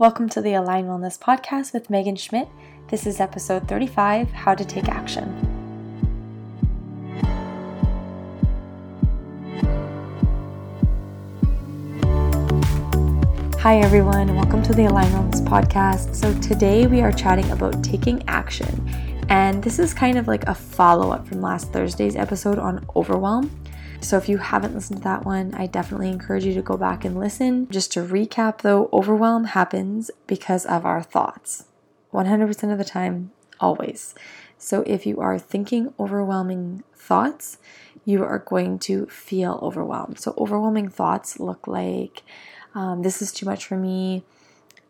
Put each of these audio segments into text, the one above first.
Welcome to the Align Wellness Podcast with Megan Schmidt. This is episode 35 How to Take Action. Hi, everyone. Welcome to the Align Wellness Podcast. So, today we are chatting about taking action. And this is kind of like a follow up from last Thursday's episode on overwhelm. So if you haven't listened to that one, I definitely encourage you to go back and listen. Just to recap though, overwhelm happens because of our thoughts. 100% of the time, always. So if you are thinking overwhelming thoughts, you are going to feel overwhelmed. So overwhelming thoughts look like um, this is too much for me.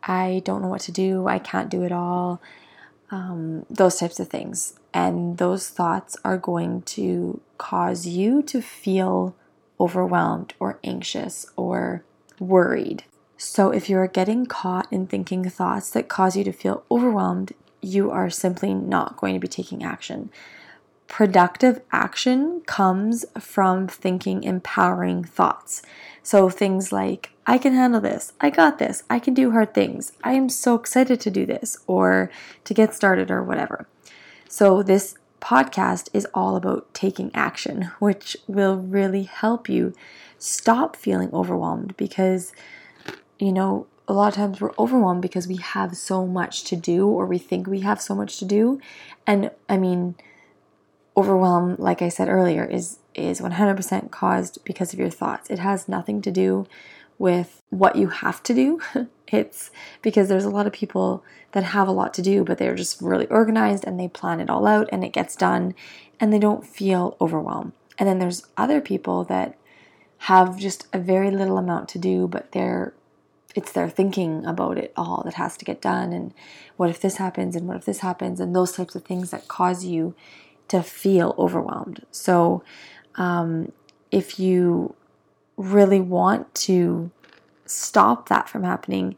I don't know what to do. I can't do it all. Um, those types of things. And those thoughts are going to cause you to feel overwhelmed or anxious or worried. So, if you are getting caught in thinking thoughts that cause you to feel overwhelmed, you are simply not going to be taking action. Productive action comes from thinking empowering thoughts. So, things like, I can handle this, I got this, I can do hard things, I am so excited to do this, or to get started, or whatever. So, this podcast is all about taking action, which will really help you stop feeling overwhelmed because, you know, a lot of times we're overwhelmed because we have so much to do or we think we have so much to do. And I mean, overwhelm, like I said earlier, is is 100% caused because of your thoughts. It has nothing to do with what you have to do. it's because there's a lot of people that have a lot to do, but they're just really organized and they plan it all out and it gets done and they don't feel overwhelmed. And then there's other people that have just a very little amount to do, but they're it's their thinking about it all that has to get done and what if this happens and what if this happens and those types of things that cause you to feel overwhelmed. So um, if you really want to stop that from happening,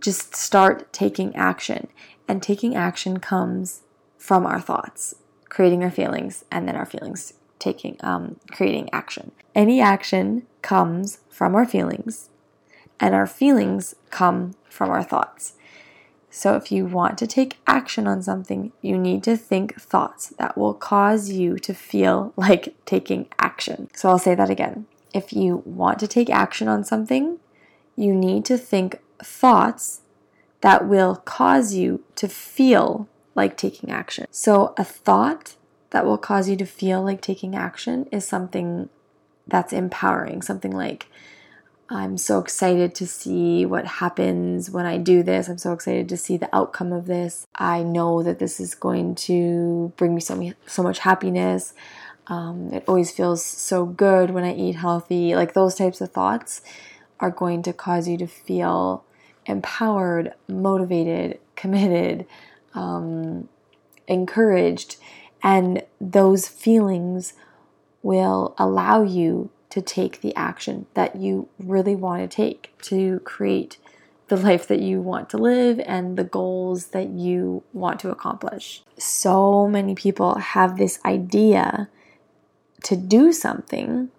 just start taking action. And taking action comes from our thoughts, creating our feelings, and then our feelings taking um, creating action. Any action comes from our feelings, and our feelings come from our thoughts. So, if you want to take action on something, you need to think thoughts that will cause you to feel like taking action. So, I'll say that again if you want to take action on something, you need to think thoughts that will cause you to feel like taking action. So, a thought that will cause you to feel like taking action is something that's empowering, something like, I'm so excited to see what happens when I do this. I'm so excited to see the outcome of this. I know that this is going to bring me so, so much happiness. Um, it always feels so good when I eat healthy. Like those types of thoughts are going to cause you to feel empowered, motivated, committed, um, encouraged. And those feelings will allow you to take the action that you really want to take to create the life that you want to live and the goals that you want to accomplish. So many people have this idea to do something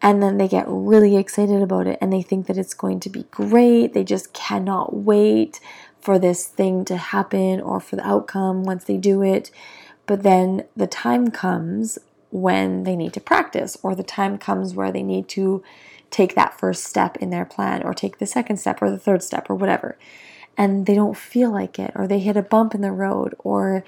and then they get really excited about it and they think that it's going to be great. They just cannot wait for this thing to happen or for the outcome once they do it. But then the time comes when they need to practice, or the time comes where they need to take that first step in their plan, or take the second step, or the third step, or whatever. And they don't feel like it, or they hit a bump in the road, or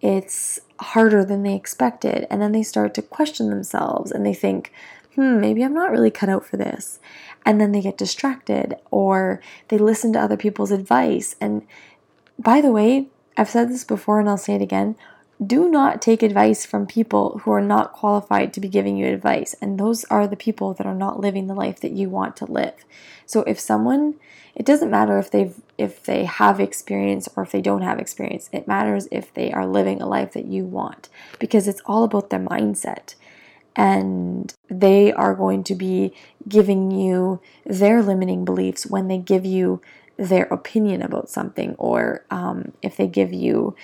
it's harder than they expected. And then they start to question themselves and they think, hmm, maybe I'm not really cut out for this. And then they get distracted or they listen to other people's advice. And by the way, I've said this before and I'll say it again. Do not take advice from people who are not qualified to be giving you advice. And those are the people that are not living the life that you want to live. So if someone it doesn't matter if they've if they have experience or if they don't have experience. It matters if they are living a life that you want because it's all about their mindset. And they are going to be giving you their limiting beliefs when they give you their opinion about something or um, if they give you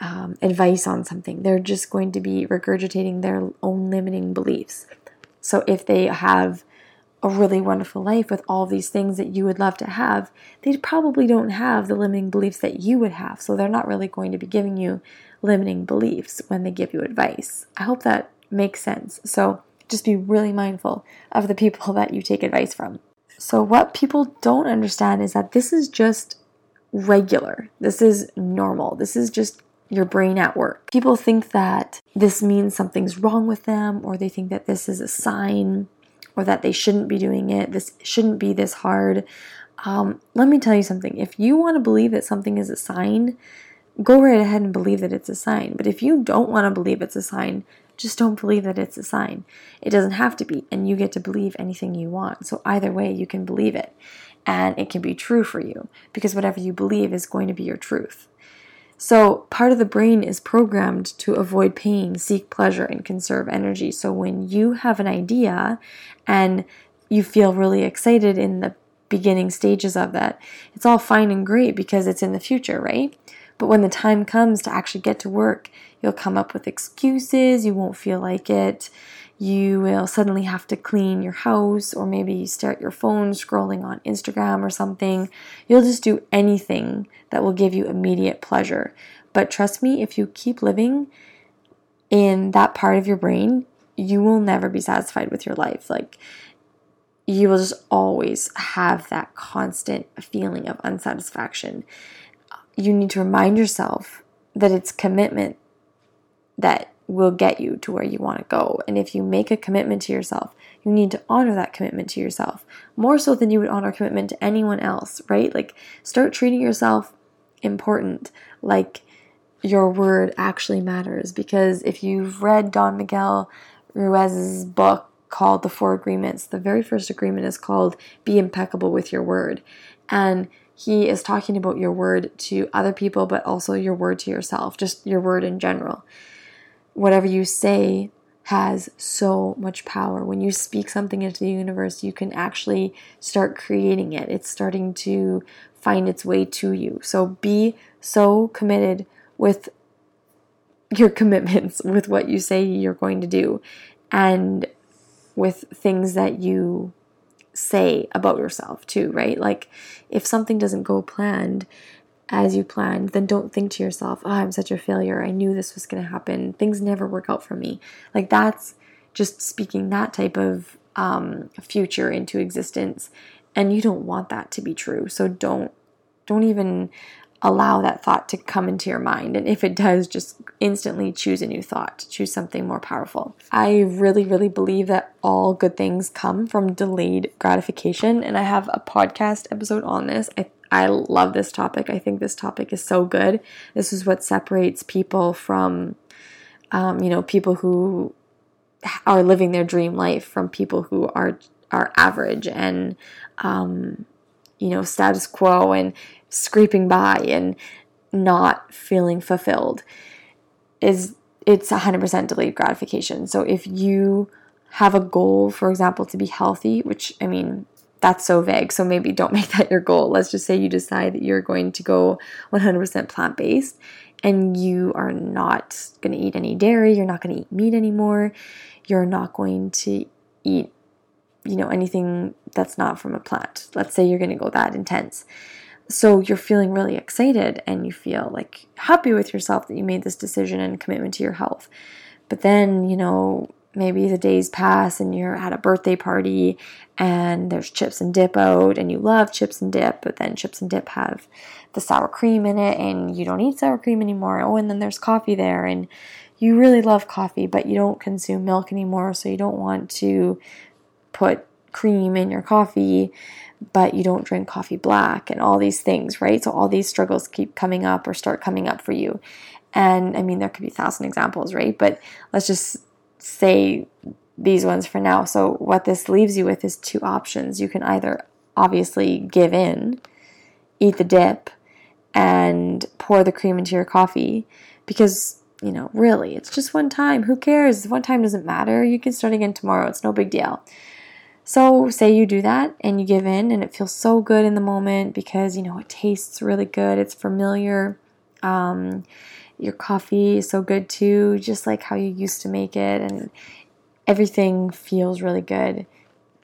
um, advice on something. They're just going to be regurgitating their own limiting beliefs. So if they have a really wonderful life with all these things that you would love to have, they probably don't have the limiting beliefs that you would have. So they're not really going to be giving you limiting beliefs when they give you advice. I hope that makes sense. So just be really mindful of the people that you take advice from. So, what people don't understand is that this is just regular. This is normal. This is just your brain at work. People think that this means something's wrong with them, or they think that this is a sign, or that they shouldn't be doing it. This shouldn't be this hard. Um, let me tell you something. If you want to believe that something is a sign, go right ahead and believe that it's a sign. But if you don't want to believe it's a sign, just don't believe that it's a sign. It doesn't have to be, and you get to believe anything you want. So either way, you can believe it, and it can be true for you because whatever you believe is going to be your truth. So, part of the brain is programmed to avoid pain, seek pleasure, and conserve energy. So, when you have an idea and you feel really excited in the beginning stages of that, it's all fine and great because it's in the future, right? But when the time comes to actually get to work, you'll come up with excuses, you won't feel like it. You will suddenly have to clean your house, or maybe you stare at your phone scrolling on Instagram or something. You'll just do anything that will give you immediate pleasure. But trust me, if you keep living in that part of your brain, you will never be satisfied with your life. Like, you will just always have that constant feeling of unsatisfaction you need to remind yourself that it's commitment that will get you to where you want to go. And if you make a commitment to yourself, you need to honor that commitment to yourself more so than you would honor commitment to anyone else, right? Like start treating yourself important, like your word actually matters. Because if you've read Don Miguel Ruiz's book called The Four Agreements, the very first agreement is called Be Impeccable with Your Word. And he is talking about your word to other people, but also your word to yourself, just your word in general. Whatever you say has so much power. When you speak something into the universe, you can actually start creating it. It's starting to find its way to you. So be so committed with your commitments, with what you say you're going to do, and with things that you say about yourself too, right? Like if something doesn't go planned as you planned, then don't think to yourself, "Oh, I'm such a failure. I knew this was going to happen. Things never work out for me." Like that's just speaking that type of um, future into existence, and you don't want that to be true. So don't don't even allow that thought to come into your mind. And if it does, just instantly choose a new thought, choose something more powerful. I really, really believe that all good things come from delayed gratification. And I have a podcast episode on this. I, I love this topic. I think this topic is so good. This is what separates people from, um, you know, people who are living their dream life from people who are are average and um, you know status quo and scraping by and not feeling fulfilled is it's 100% delayed gratification. So if you have a goal, for example, to be healthy, which I mean, that's so vague. So maybe don't make that your goal. Let's just say you decide that you're going to go 100% plant based and you are not going to eat any dairy, you're not going to eat meat anymore, you're not going to eat, you know, anything that's not from a plant. Let's say you're going to go that intense. So you're feeling really excited and you feel like happy with yourself that you made this decision and commitment to your health. But then, you know, maybe the days pass and you're at a birthday party and there's chips and dip out and you love chips and dip, but then chips and dip have the sour cream in it and you don't eat sour cream anymore. Oh, and then there's coffee there and you really love coffee, but you don't consume milk anymore, so you don't want to put cream in your coffee but you don't drink coffee black and all these things, right? So all these struggles keep coming up or start coming up for you. And I mean, there could be a thousand examples, right? But let's just say these ones for now. So what this leaves you with is two options. You can either obviously give in, eat the dip, and pour the cream into your coffee because you know, really, it's just one time. Who cares? One time doesn't matter. You can start again tomorrow. It's no big deal. So, say you do that and you give in, and it feels so good in the moment because you know it tastes really good, it's familiar. Um, your coffee is so good too, just like how you used to make it, and everything feels really good.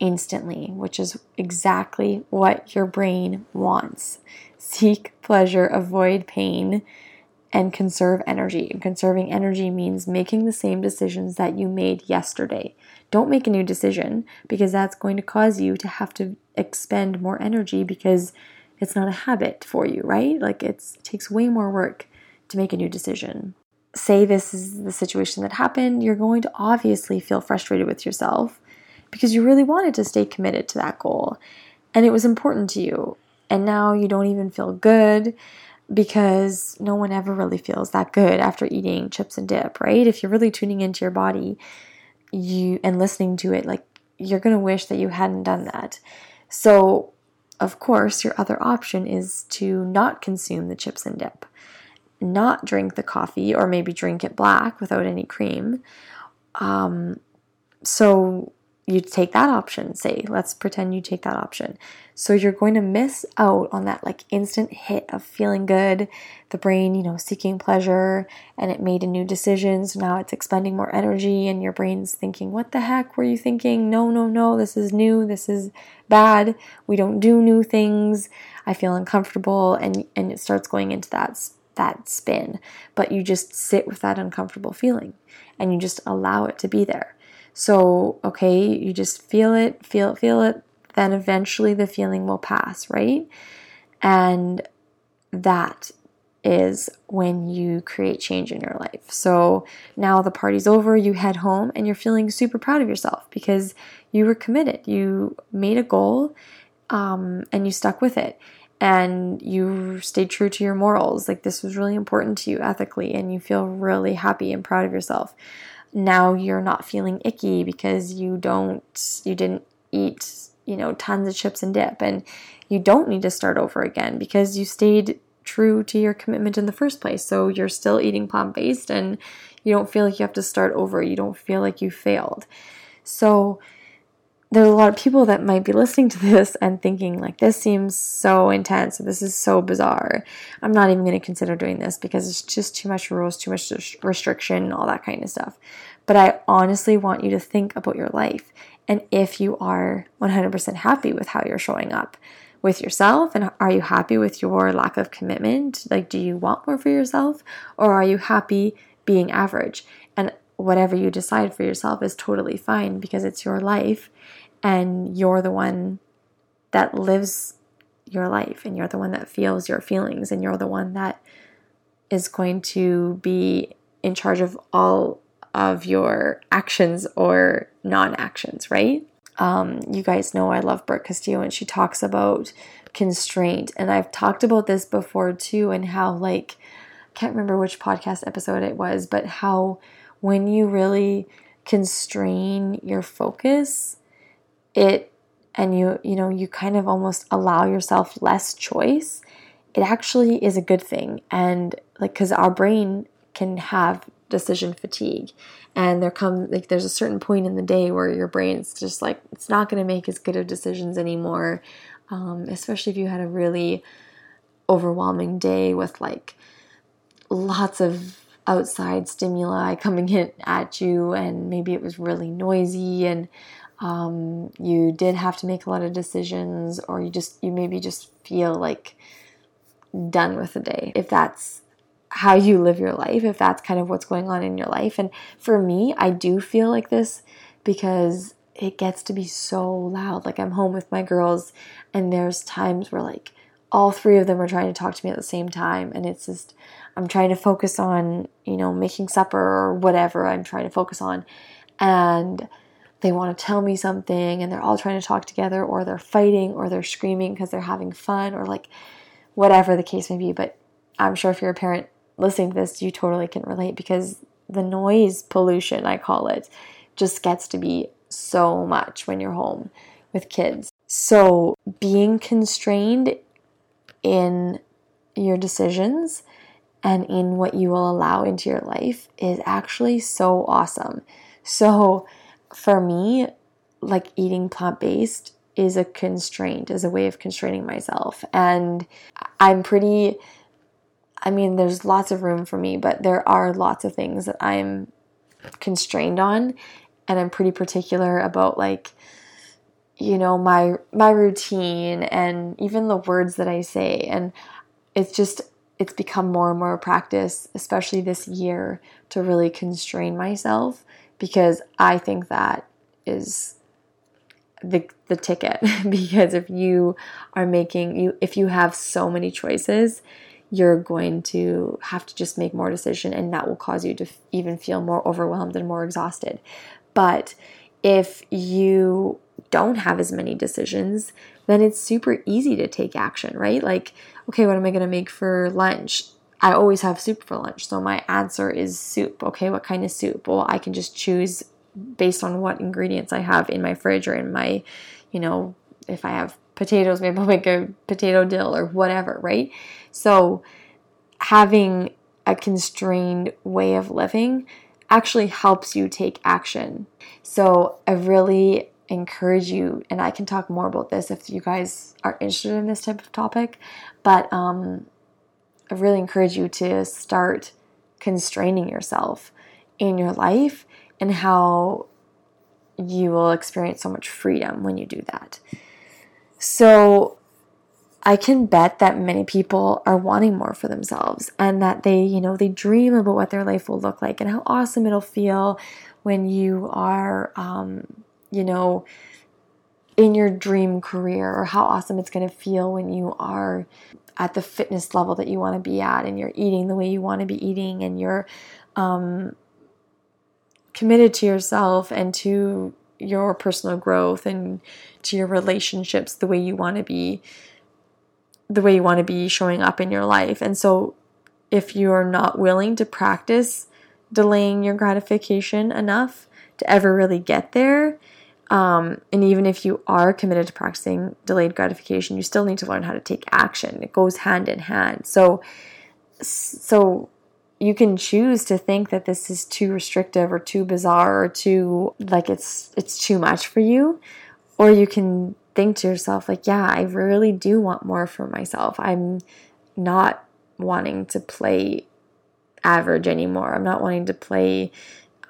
instantly, which is exactly what your brain wants. Seek pleasure, avoid pain, and conserve energy. And conserving energy means making the same decisions that you made yesterday. Don't make a new decision because that's going to cause you to have to expend more energy because it's not a habit for you, right? Like it takes way more work to make a new decision. Say this is the situation that happened, you're going to obviously feel frustrated with yourself because you really wanted to stay committed to that goal and it was important to you. And now you don't even feel good because no one ever really feels that good after eating chips and dip, right? If you're really tuning into your body, you and listening to it, like you're going to wish that you hadn't done that. So, of course, your other option is to not consume the chips and dip, not drink the coffee, or maybe drink it black without any cream. Um, so, you take that option, say, let's pretend you take that option. So you're going to miss out on that like instant hit of feeling good, the brain, you know, seeking pleasure, and it made a new decision. So now it's expending more energy, and your brain's thinking, What the heck were you thinking? No, no, no, this is new, this is bad. We don't do new things. I feel uncomfortable, and, and it starts going into that, that spin. But you just sit with that uncomfortable feeling and you just allow it to be there. So, okay, you just feel it, feel it, feel it, then eventually the feeling will pass, right? And that is when you create change in your life. So now the party's over, you head home, and you're feeling super proud of yourself because you were committed. You made a goal um, and you stuck with it. And you stayed true to your morals. Like, this was really important to you ethically, and you feel really happy and proud of yourself. Now you're not feeling icky because you don't you didn't eat you know tons of chips and dip and you don't need to start over again because you stayed true to your commitment in the first place. So you're still eating plant-based and you don't feel like you have to start over. You don't feel like you failed. So there's a lot of people that might be listening to this and thinking like this seems so intense this is so bizarre. I'm not even going to consider doing this because it's just too much rules too much restriction and all that kind of stuff. But i honestly want you to think about your life. And if you are 100% happy with how you're showing up with yourself and are you happy with your lack of commitment? Like do you want more for yourself or are you happy being average? And whatever you decide for yourself is totally fine because it's your life and you're the one that lives your life and you're the one that feels your feelings and you're the one that is going to be in charge of all of your actions or non actions, right? Um, you guys know I love Brooke Castillo and she talks about constraint. And I've talked about this before too, and how, like, I can't remember which podcast episode it was, but how when you really constrain your focus, it and you you know you kind of almost allow yourself less choice it actually is a good thing. And like because our brain can have decision fatigue. And there come like there's a certain point in the day where your brain's just like it's not going to make as good of decisions anymore um, especially if you had a really overwhelming day with like lots of outside stimuli coming in at you and maybe it was really noisy and um, you did have to make a lot of decisions, or you just, you maybe just feel like done with the day. If that's how you live your life, if that's kind of what's going on in your life. And for me, I do feel like this because it gets to be so loud. Like I'm home with my girls, and there's times where like all three of them are trying to talk to me at the same time, and it's just I'm trying to focus on you know making supper or whatever I'm trying to focus on, and they want to tell me something and they're all trying to talk together or they're fighting or they're screaming because they're having fun or like whatever the case may be. But I'm sure if you're a parent listening to this, you totally can relate because the noise pollution, I call it, just gets to be so much when you're home with kids. So being constrained in your decisions and in what you will allow into your life is actually so awesome. So for me, like eating plant based is a constraint, is a way of constraining myself. And I'm pretty, I mean, there's lots of room for me, but there are lots of things that I'm constrained on. And I'm pretty particular about like you know my my routine and even the words that I say and it's just it's become more and more a practice especially this year to really constrain myself because I think that is the the ticket. Because if you are making you if you have so many choices you're going to have to just make more decision and that will cause you to even feel more overwhelmed and more exhausted. But if you don't have as many decisions then it's super easy to take action right? Like okay what am i going to make for lunch i always have soup for lunch so my answer is soup okay what kind of soup well i can just choose based on what ingredients I have in my fridge or in my, you know, if I have potatoes, maybe I'll make a potato dill or whatever, right? So having a constrained way of living actually helps you take action. So I really encourage you, and I can talk more about this if you guys are interested in this type of topic, but um, I really encourage you to start constraining yourself in your life and how you will experience so much freedom when you do that. So, I can bet that many people are wanting more for themselves and that they, you know, they dream about what their life will look like and how awesome it'll feel when you are, um, you know, in your dream career or how awesome it's going to feel when you are at the fitness level that you want to be at and you're eating the way you want to be eating and you're um, committed to yourself and to your personal growth and to your relationships the way you want to be the way you want to be showing up in your life. And so if you're not willing to practice delaying your gratification enough to ever really get there, um, and even if you are committed to practicing delayed gratification, you still need to learn how to take action. It goes hand in hand. So, so you can choose to think that this is too restrictive or too bizarre or too like it's it's too much for you or you can think to yourself like yeah i really do want more for myself i'm not wanting to play average anymore i'm not wanting to play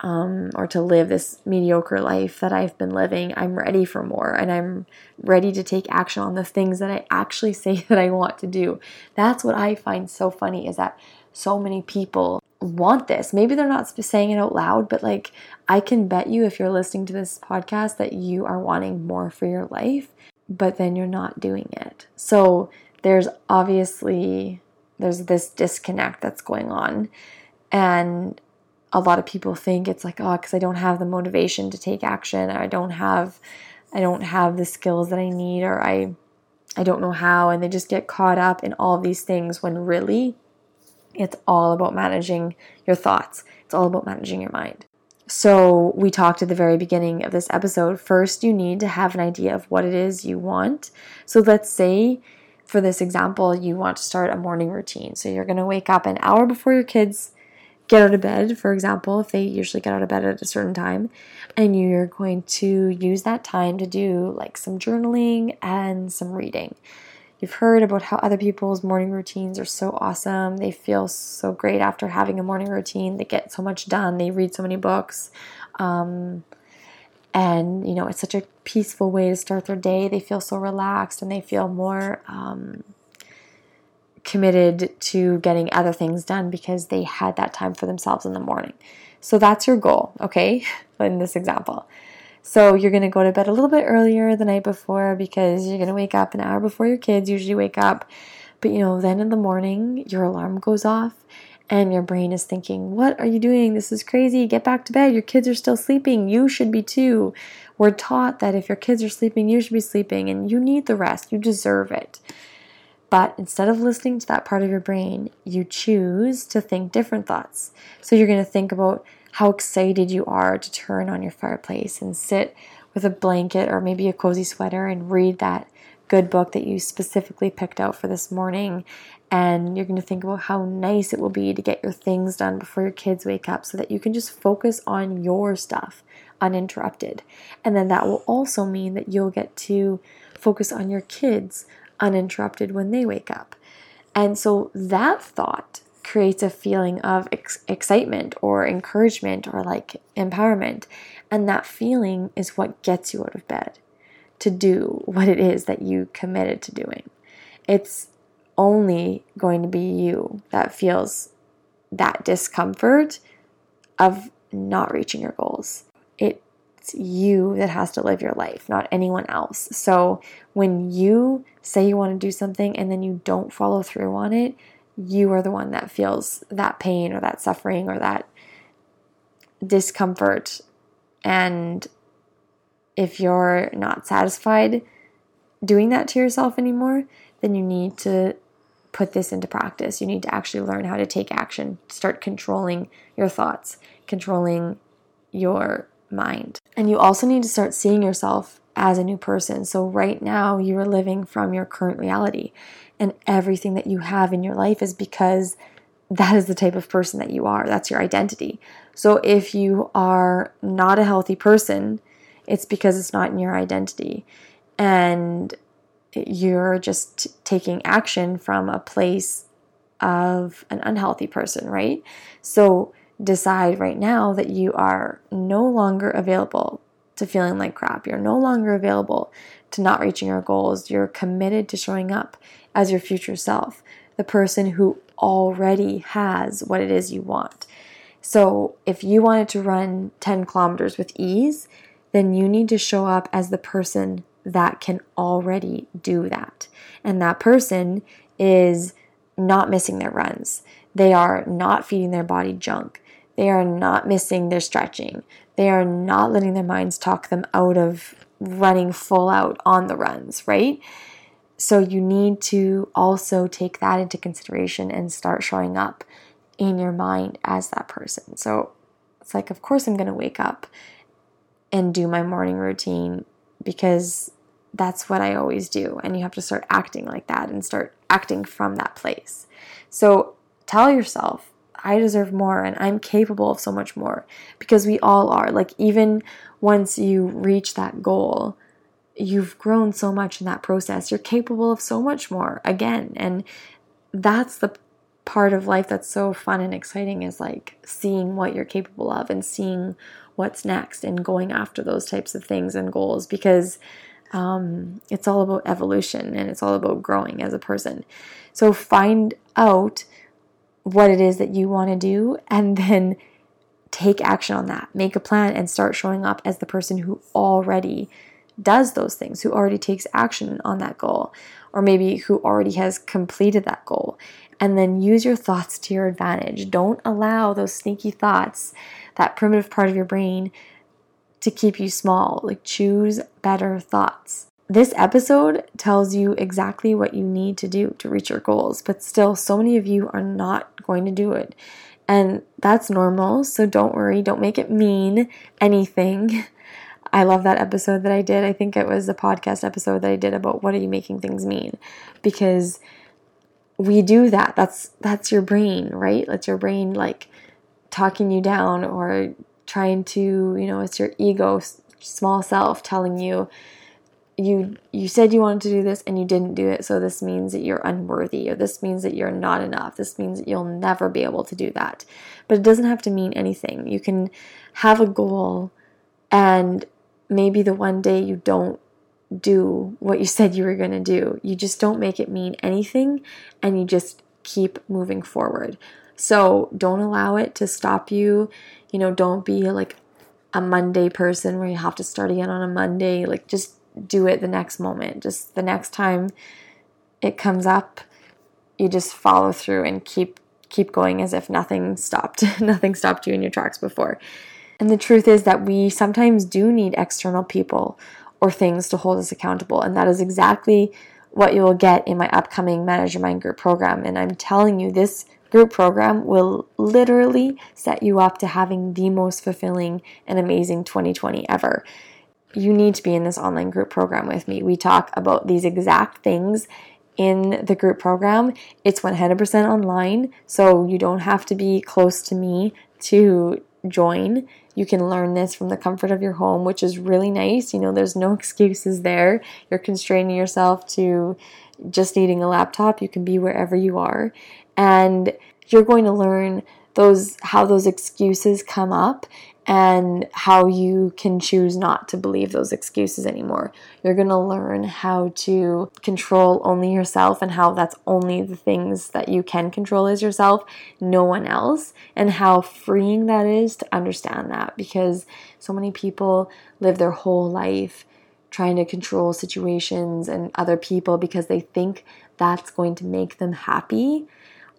um, or to live this mediocre life that I've been living. I'm ready for more and I'm ready to take action on the things that I actually say that I want to do. That's what I find so funny is that so many people want this. Maybe they're not saying it out loud, but like I can bet you if you're listening to this podcast that you are wanting more for your life, but then you're not doing it. So there's obviously there's this disconnect that's going on and a lot of people think it's like oh cuz I don't have the motivation to take action I don't have I don't have the skills that I need or I I don't know how and they just get caught up in all these things when really it's all about managing your thoughts, it's all about managing your mind. So, we talked at the very beginning of this episode. First, you need to have an idea of what it is you want. So, let's say for this example, you want to start a morning routine. So, you're going to wake up an hour before your kids get out of bed, for example, if they usually get out of bed at a certain time, and you're going to use that time to do like some journaling and some reading. You've heard about how other people's morning routines are so awesome. They feel so great after having a morning routine. They get so much done. They read so many books. Um, and, you know, it's such a peaceful way to start their day. They feel so relaxed and they feel more um, committed to getting other things done because they had that time for themselves in the morning. So that's your goal, okay, in this example. So you're going to go to bed a little bit earlier the night before because you're going to wake up an hour before your kids usually wake up. But you know, then in the morning, your alarm goes off and your brain is thinking, What are you doing? This is crazy. Get back to bed. Your kids are still sleeping. You should be too. We're taught that if your kids are sleeping, you should be sleeping and you need the rest. You deserve it. But instead of listening to that part of your brain, you choose to think different thoughts. So you're going to think about how excited you are to turn on your fireplace and sit with a blanket or maybe a cozy sweater and read that good book that you specifically picked out for this morning. And you're going to think about how nice it will be to get your things done before your kids wake up so that you can just focus on your stuff uninterrupted. And then that will also mean that you'll get to focus on your kids uninterrupted when they wake up. And so that thought creates a feeling of ex- excitement or encouragement or like empowerment. And that feeling is what gets you out of bed. to do what it is that you committed to doing. It's only going to be you that feels that discomfort of not reaching your goals. It's you that has to live your life, not anyone else. So when you say you want to do something and then you don't follow through on it, you are the one that feels that pain or that suffering or that discomfort. And if you're not satisfied doing that to yourself anymore, then you need to put this into practice. You need to actually learn how to take action, start controlling your thoughts, controlling your mind. And you also need to start seeing yourself as a new person. So, right now, you are living from your current reality, and everything that you have in your life is because that is the type of person that you are. That's your identity. So, if you are not a healthy person, it's because it's not in your identity. And you're just taking action from a place of an unhealthy person, right? So, decide right now that you are no longer available to feeling like crap. You're no longer available to not reaching your goals. You're committed to showing up as your future self, the person who already has what it is you want. So, if you wanted to run 10 kilometers with ease, then you need to show up as the person that can already do that. And that person is not missing their runs. They are not feeding their body junk. They are not missing their stretching. They are not letting their minds talk them out of running full out on the runs, right? So you need to also take that into consideration and start showing up in your mind as that person. So it's like, of course, I'm going to wake up and do my morning routine because that's what I always do. And you have to start acting like that and start acting from that place. So tell yourself, I deserve more and I'm capable of so much more because we all are. Like, even once you reach that goal, you've grown so much in that process. You're capable of so much more again. And that's the part of life that's so fun and exciting is like seeing what you're capable of and seeing what's next and going after those types of things and goals because um, it's all about evolution and it's all about growing as a person. So find out what it is that you want to do and then take action on that. Make a plan and start showing up as the person who already does those things, who already takes action on that goal, or maybe who already has completed that goal. And then use your thoughts to your advantage. Don't allow those sneaky thoughts, that primitive part of your brain, to keep you small. Like, choose better thoughts. This episode tells you exactly what you need to do to reach your goals, but still, so many of you are not going to do it. And that's normal, so don't worry, don't make it mean anything. I love that episode that I did. I think it was a podcast episode that I did about what are you making things mean? Because we do that. That's that's your brain, right? That's your brain like talking you down or trying to, you know, it's your ego small self telling you you you said you wanted to do this and you didn't do it. So this means that you're unworthy or this means that you're not enough. This means that you'll never be able to do that. But it doesn't have to mean anything. You can have a goal and maybe the one day you don't do what you said you were going to do. You just don't make it mean anything and you just keep moving forward. So don't allow it to stop you. You know don't be like a monday person where you have to start again on a monday. Like just do it the next moment. Just the next time it comes up, you just follow through and keep keep going as if nothing stopped. nothing stopped you in your tracks before. And the truth is that we sometimes do need external people or things to hold us accountable. And that is exactly what you will get in my upcoming Manage Your Mind Group program. And I'm telling you, this group program will literally set you up to having the most fulfilling and amazing 2020 ever you need to be in this online group program with me. We talk about these exact things in the group program. It's 100% online, so you don't have to be close to me to join. You can learn this from the comfort of your home, which is really nice. You know, there's no excuses there. You're constraining yourself to just needing a laptop. You can be wherever you are. And you're going to learn those how those excuses come up and how you can choose not to believe those excuses anymore. You're going to learn how to control only yourself and how that's only the things that you can control is yourself, no one else, and how freeing that is to understand that because so many people live their whole life trying to control situations and other people because they think that's going to make them happy.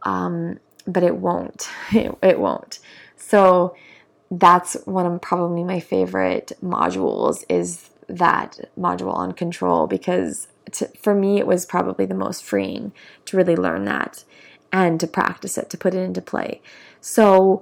Um, but it won't. It, it won't. So, that's one of probably my favorite modules is that module on control because to, for me it was probably the most freeing to really learn that and to practice it to put it into play. So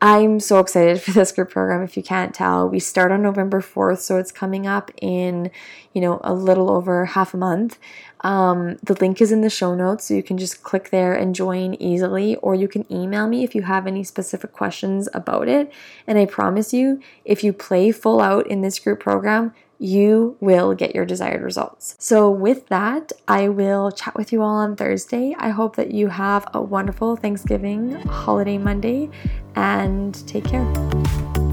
I'm so excited for this group program if you can't tell. We start on November 4th, so it's coming up in, you know, a little over half a month. Um, the link is in the show notes, so you can just click there and join easily, or you can email me if you have any specific questions about it. And I promise you, if you play full out in this group program, you will get your desired results. So, with that, I will chat with you all on Thursday. I hope that you have a wonderful Thanksgiving holiday Monday and take care.